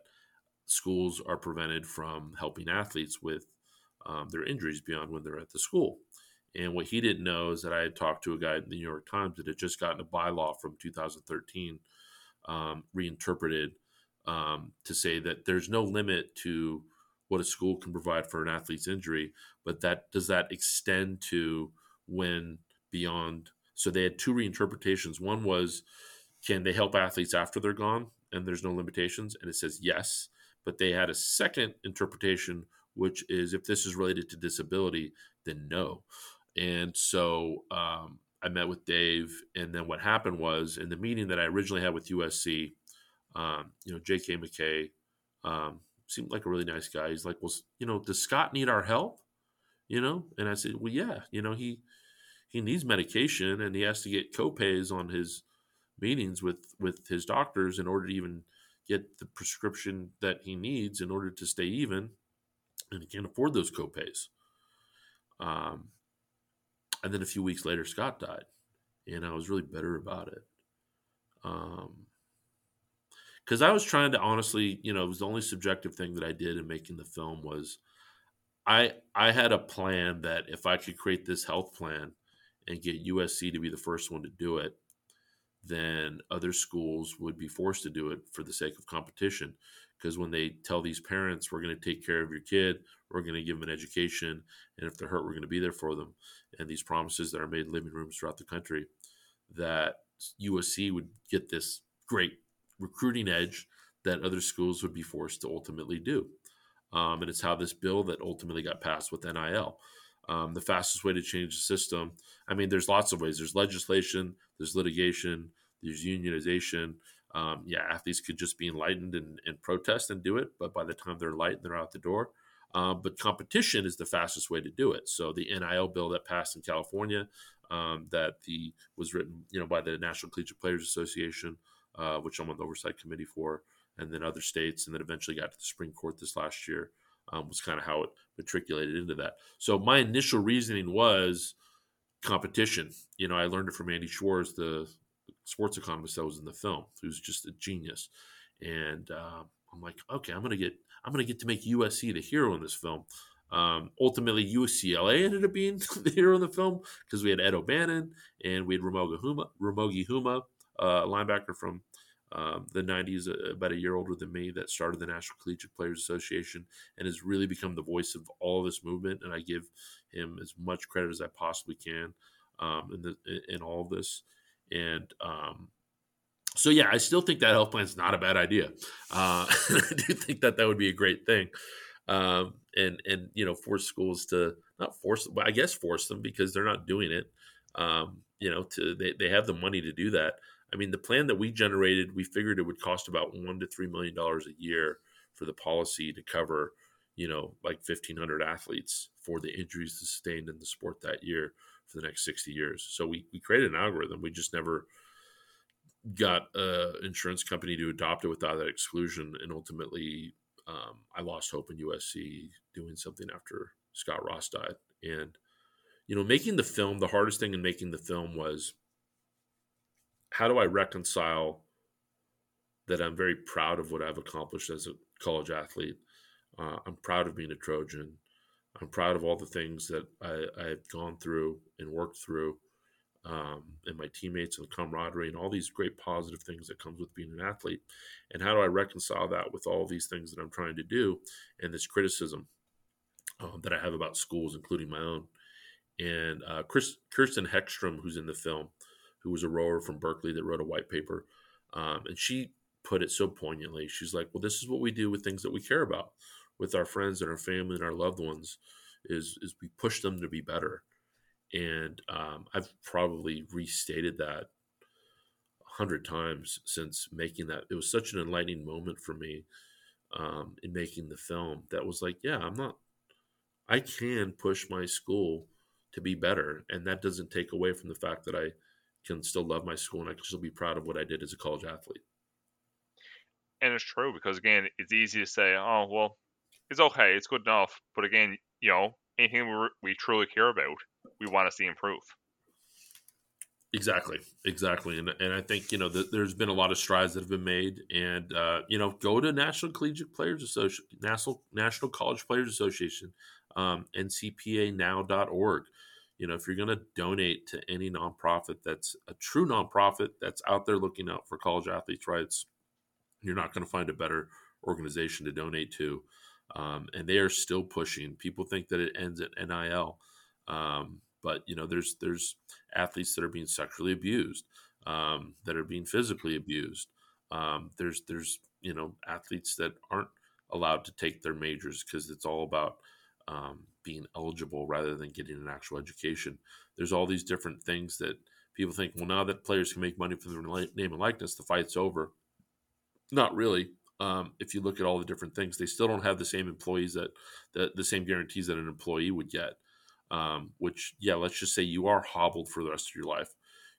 schools are prevented from helping athletes with um, their injuries beyond when they're at the school. And what he didn't know is that I had talked to a guy in the New York Times that had just gotten a bylaw from 2013 um, reinterpreted um, to say that there's no limit to what a school can provide for an athlete's injury, but that does that extend to when beyond? So they had two reinterpretations. One was, can they help athletes after they're gone and there's no limitations? And it says yes. But they had a second interpretation, which is if this is related to disability, then no. And so um, I met with Dave, and then what happened was in the meeting that I originally had with USC, um, you know, J.K. McKay, um, seemed like a really nice guy. He's like, well, you know, does Scott need our help? You know, and I said, well, yeah, you know, he he needs medication and he has to get copays on his meetings with with his doctors in order to even get the prescription that he needs in order to stay even, and he can't afford those copays. Um, and then a few weeks later, Scott died, and I was really bitter about it. Um, because I was trying to honestly, you know, it was the only subjective thing that I did in making the film was I I had a plan that if I could create this health plan and get USC to be the first one to do it, then other schools would be forced to do it for the sake of competition. Because when they tell these parents, we're going to take care of your kid, we're going to give them an education, and if they're hurt, we're going to be there for them, and these promises that are made in living rooms throughout the country, that USC would get this great recruiting edge that other schools would be forced to ultimately do. Um, and it's how this bill that ultimately got passed with NIL. Um, the fastest way to change the system. I mean, there's lots of ways. There's legislation, there's litigation, there's unionization. Um, yeah, athletes could just be enlightened and, and, protest and do it, but by the time they're light, they're out the door. Um, but competition is the fastest way to do it. So the NIL bill that passed in California, um, that the was written, you know, by the National Collegiate Players Association, uh, which I'm on the oversight committee for, and then other states, and then eventually got to the Supreme Court this last year. Um, was kind of how it matriculated into that. So my initial reasoning was competition. You know, I learned it from Andy Schwartz, the sports economist that was in the film, who's just a genius. And uh, I'm like, okay, I'm gonna get, I'm gonna get to make USC the hero in this film. Um, ultimately, UCLA ended up being <laughs> the hero in the film because we had Ed O'Bannon and we had Ramogi Huma, Ramogi Huma, uh, linebacker from um, the 90s, uh, about a year older than me, that started the National Collegiate Players Association and has really become the voice of all this movement. And I give him as much credit as I possibly can um, in, the, in all of this. And um, so, yeah, I still think that health plan is not a bad idea. Uh, <laughs> I do think that that would be a great thing. Um, and and you know force schools to not force but i guess force them because they're not doing it um, you know to they, they have the money to do that I mean, the plan that we generated, we figured it would cost about one to three million dollars a year for the policy to cover, you know, like fifteen hundred athletes for the injuries sustained in the sport that year for the next sixty years. So we we created an algorithm. We just never got an insurance company to adopt it without that exclusion, and ultimately, um, I lost hope in USC doing something after Scott Ross died. And you know, making the film, the hardest thing in making the film was how do I reconcile that I'm very proud of what I've accomplished as a college athlete? Uh, I'm proud of being a Trojan. I'm proud of all the things that I, I've gone through and worked through, um, and my teammates and camaraderie and all these great positive things that comes with being an athlete. And how do I reconcile that with all these things that I'm trying to do and this criticism um, that I have about schools, including my own? And uh, Chris, Kirsten Heckstrom, who's in the film, who was a rower from Berkeley that wrote a white paper. Um, and she put it so poignantly. She's like, well, this is what we do with things that we care about with our friends and our family and our loved ones is, is we push them to be better. And um, I've probably restated that a hundred times since making that. It was such an enlightening moment for me um, in making the film that was like, yeah, I'm not, I can push my school to be better. And that doesn't take away from the fact that I can still love my school and I can still be proud of what I did as a college athlete. And it's true because again, it's easy to say, "Oh, well, it's okay, it's good enough," but again, you know, anything we, we truly care about, we want to see improve. Exactly, exactly, and and I think you know the, there's been a lot of strides that have been made, and uh, you know, go to National Collegiate Players Association, National National College Players Association, um, NCPAnow.org you know if you're going to donate to any nonprofit that's a true nonprofit that's out there looking out for college athletes rights you're not going to find a better organization to donate to. Um, and they are still pushing. People think that it ends at NIL um, but you know there's there's athletes that are being sexually abused um, that are being physically abused. Um, there's there's you know athletes that aren't allowed to take their majors because it's all about um, being eligible rather than getting an actual education. There's all these different things that people think, well, now that players can make money for their name and likeness, the fight's over. Not really. Um, if you look at all the different things, they still don't have the same employees that, that the same guarantees that an employee would get. Um, which, yeah, let's just say you are hobbled for the rest of your life.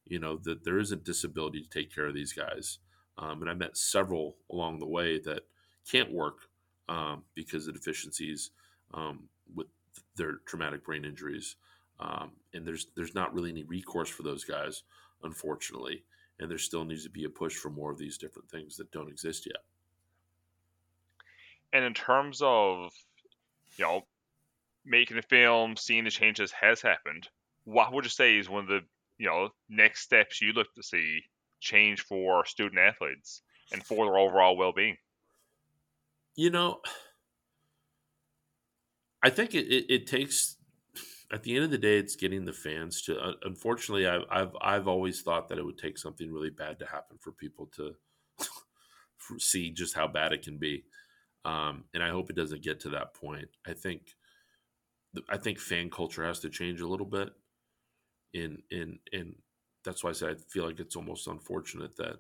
You know that there is a disability to take care of these guys, um, and I met several along the way that can't work um, because of deficiencies um, their traumatic brain injuries. Um, and there's there's not really any recourse for those guys, unfortunately. And there still needs to be a push for more of these different things that don't exist yet. And in terms of, you know, making a film, seeing the changes has happened, what would you say is one of the, you know, next steps you look to see change for student athletes and for their overall well being? You know, I think it, it, it, takes at the end of the day, it's getting the fans to. Uh, unfortunately, I've, I've I've always thought that it would take something really bad to happen for people to <laughs> see just how bad it can be, um, and I hope it doesn't get to that point. I think I think fan culture has to change a little bit. In in in that's why I say I feel like it's almost unfortunate that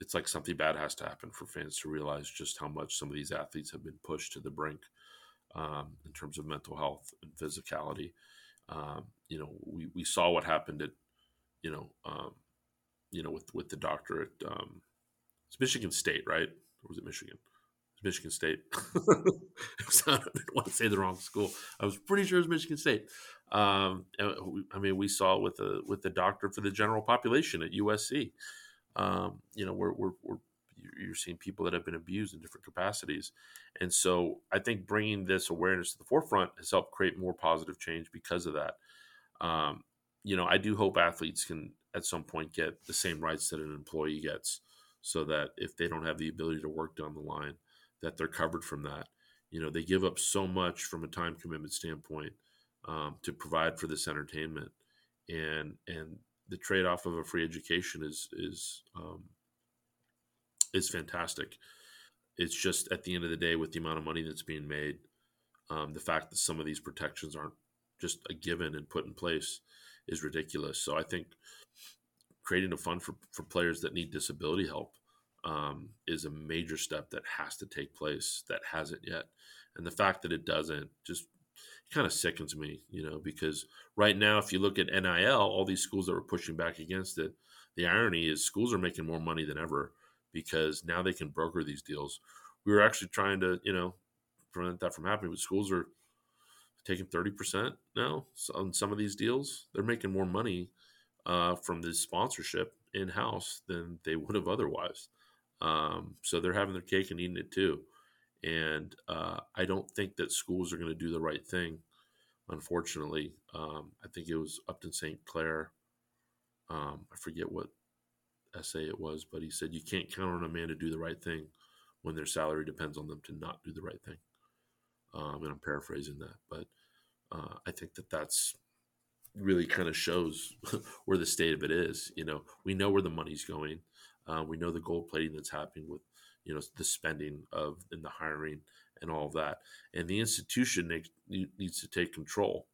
it's like something bad has to happen for fans to realize just how much some of these athletes have been pushed to the brink um, in terms of mental health and physicality. Um, you know, we, we saw what happened at, you know, um, you know, with, with the doctor at um, it's Michigan State, right? Or was it Michigan? It's Michigan State. <laughs> I didn't want to say the wrong school. I was pretty sure it was Michigan State. Um, I mean, we saw with the with the doctor for the general population at USC. Um, you know, we're, we're, we're you're seeing people that have been abused in different capacities. And so I think bringing this awareness to the forefront has helped create more positive change because of that. Um, you know, I do hope athletes can at some point get the same rights that an employee gets so that if they don't have the ability to work down the line, that they're covered from that. You know, they give up so much from a time commitment standpoint um, to provide for this entertainment, and and the trade off of a free education is is um, is fantastic. It's just at the end of the day, with the amount of money that's being made, um, the fact that some of these protections aren't just a given and put in place is ridiculous. So I think creating a fund for, for players that need disability help um, is a major step that has to take place that hasn't yet. And the fact that it doesn't just kind of sickens me, you know, because right now, if you look at NIL, all these schools that were pushing back against it, the irony is schools are making more money than ever because now they can broker these deals. We were actually trying to, you know, prevent that from happening, but schools are taking 30% now on some of these deals. They're making more money uh, from this sponsorship in house than they would have otherwise. Um, so they're having their cake and eating it too. And uh, I don't think that schools are going to do the right thing. Unfortunately, um, I think it was Upton Sinclair. Um, I forget what essay it was, but he said you can't count on a man to do the right thing when their salary depends on them to not do the right thing. Um, and I'm paraphrasing that, but uh, I think that that's really kind of shows <laughs> where the state of it is. You know, we know where the money's going. Uh, we know the gold plating that's happening with, you know, the spending of and the hiring and all of that. And the institution needs to take control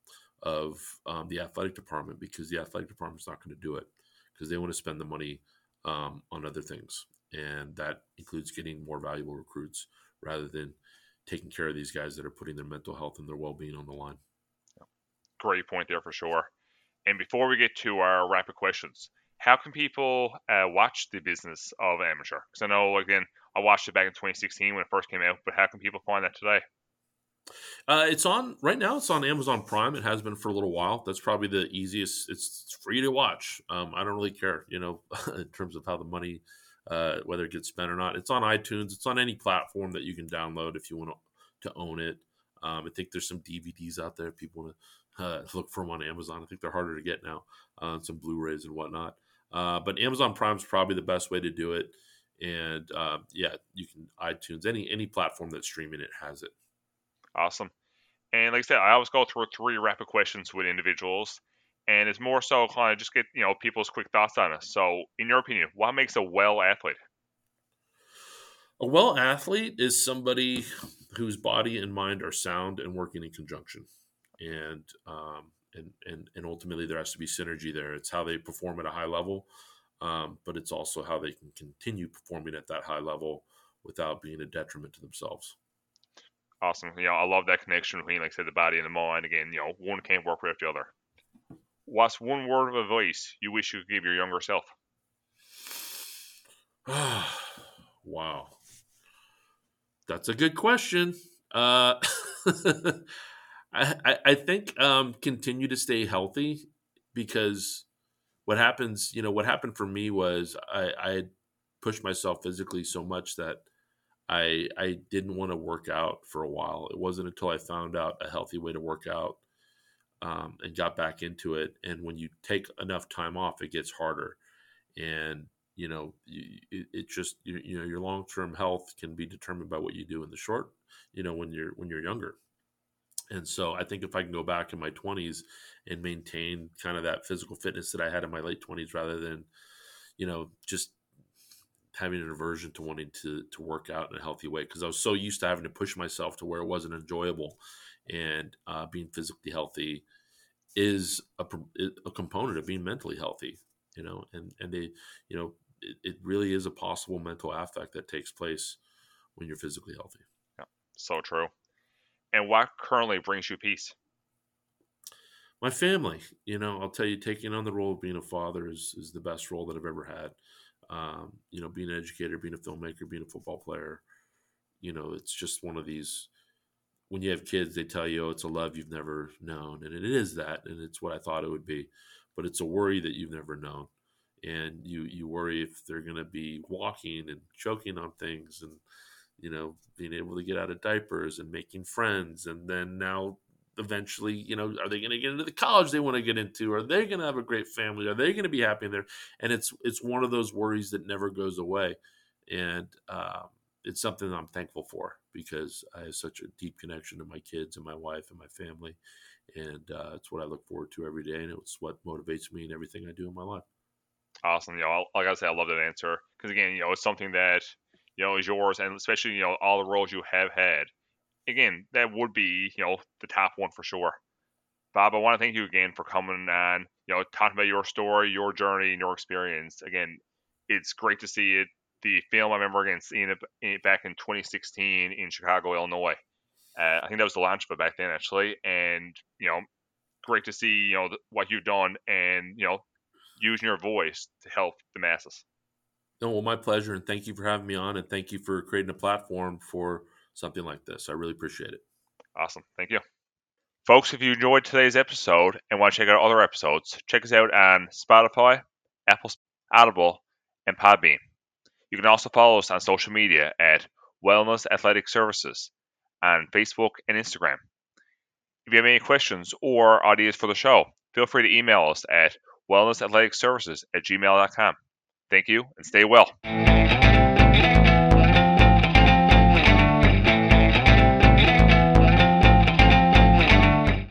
of um, the athletic department because the athletic department is not going to do it because they want to spend the money um, on other things, and that includes getting more valuable recruits rather than taking care of these guys that are putting their mental health and their well-being on the line. Great point there for sure. And before we get to our rapid questions, how can people uh, watch the business of amateur? Because I know, again, I watched it back in 2016 when it first came out, but how can people find that today? Uh, it's on right now. It's on Amazon Prime. It has been for a little while. That's probably the easiest. It's, it's free to watch. Um, I don't really care, you know, <laughs> in terms of how the money, uh, whether it gets spent or not. It's on iTunes. It's on any platform that you can download if you want to, own it. Um, I think there's some DVDs out there. People want to uh, <laughs> look for them on Amazon. I think they're harder to get now. Uh, some Blu-rays and whatnot. Uh, but Amazon Prime is probably the best way to do it. And uh, yeah, you can iTunes any any platform that's streaming it has it. Awesome. And like I said, I always go through three rapid questions with individuals, and it's more so kind of just get you know people's quick thoughts on it. So, in your opinion, what makes a well athlete? A well athlete is somebody whose body and mind are sound and working in conjunction, and um, and and and ultimately there has to be synergy there. It's how they perform at a high level, um, but it's also how they can continue performing at that high level without being a detriment to themselves. Awesome. You know, I love that connection between, like I said, the body and the mind. Again, you know, one can't work without the other. What's one word of advice you wish you could give your younger self? <sighs> wow. That's a good question. Uh, <laughs> I, I think um, continue to stay healthy because what happens, you know, what happened for me was I, I pushed myself physically so much that – I I didn't want to work out for a while. It wasn't until I found out a healthy way to work out um, and got back into it. And when you take enough time off, it gets harder. And you know, it, it just you, you know your long term health can be determined by what you do in the short. You know, when you're when you're younger. And so I think if I can go back in my 20s and maintain kind of that physical fitness that I had in my late 20s rather than, you know, just having an aversion to wanting to to work out in a healthy way because I was so used to having to push myself to where it wasn't enjoyable, and uh, being physically healthy is a, a component of being mentally healthy. You know, and and they, you know, it, it really is a possible mental affect that takes place when you're physically healthy. Yeah, so true. And what currently brings you peace? My family. You know, I'll tell you, taking on the role of being a father is is the best role that I've ever had um, you know, being an educator, being a filmmaker, being a football player. You know, it's just one of these. When you have kids, they tell you, "Oh, it's a love you've never known," and it is that, and it's what I thought it would be, but it's a worry that you've never known. and you you worry if they're going to be walking and choking on things and you know being able to get out of diapers and making friends and then now eventually you know are they going to get into the college they want to get into? Are they going to have a great family? Are they going to be happy there? And it's it's one of those worries that never goes away. And um, it's something i'm thankful for because i have such a deep connection to my kids and my wife and my family. And uh, it's what i look forward to every day and it's what motivates me in everything i do in my life. Awesome. You know, I say, I love that answer. Because again, you know, it's something that you know is yours, and especially you know all the roles you have had. Again, that would be you know the top one for sure. Bob, I want to thank you again for coming on. You know, talking about your story, your journey, and your experience. Again, it's great to see it. The film I remember again seeing it back in 2016 in Chicago, Illinois. Uh, I think that was the launch of it back then, actually, and you know, great to see you know what you've done and you know using your voice to help the masses. No, well, my pleasure, and thank you for having me on, and thank you for creating a platform for something like this. I really appreciate it. Awesome, thank you, folks. If you enjoyed today's episode and want to check out other episodes, check us out on Spotify, Apple, Audible, and Podbean. You can also follow us on social media at Wellness Athletic Services on Facebook and Instagram. If you have any questions or ideas for the show, feel free to email us at wellnessathleticservices at gmail.com. Thank you and stay well.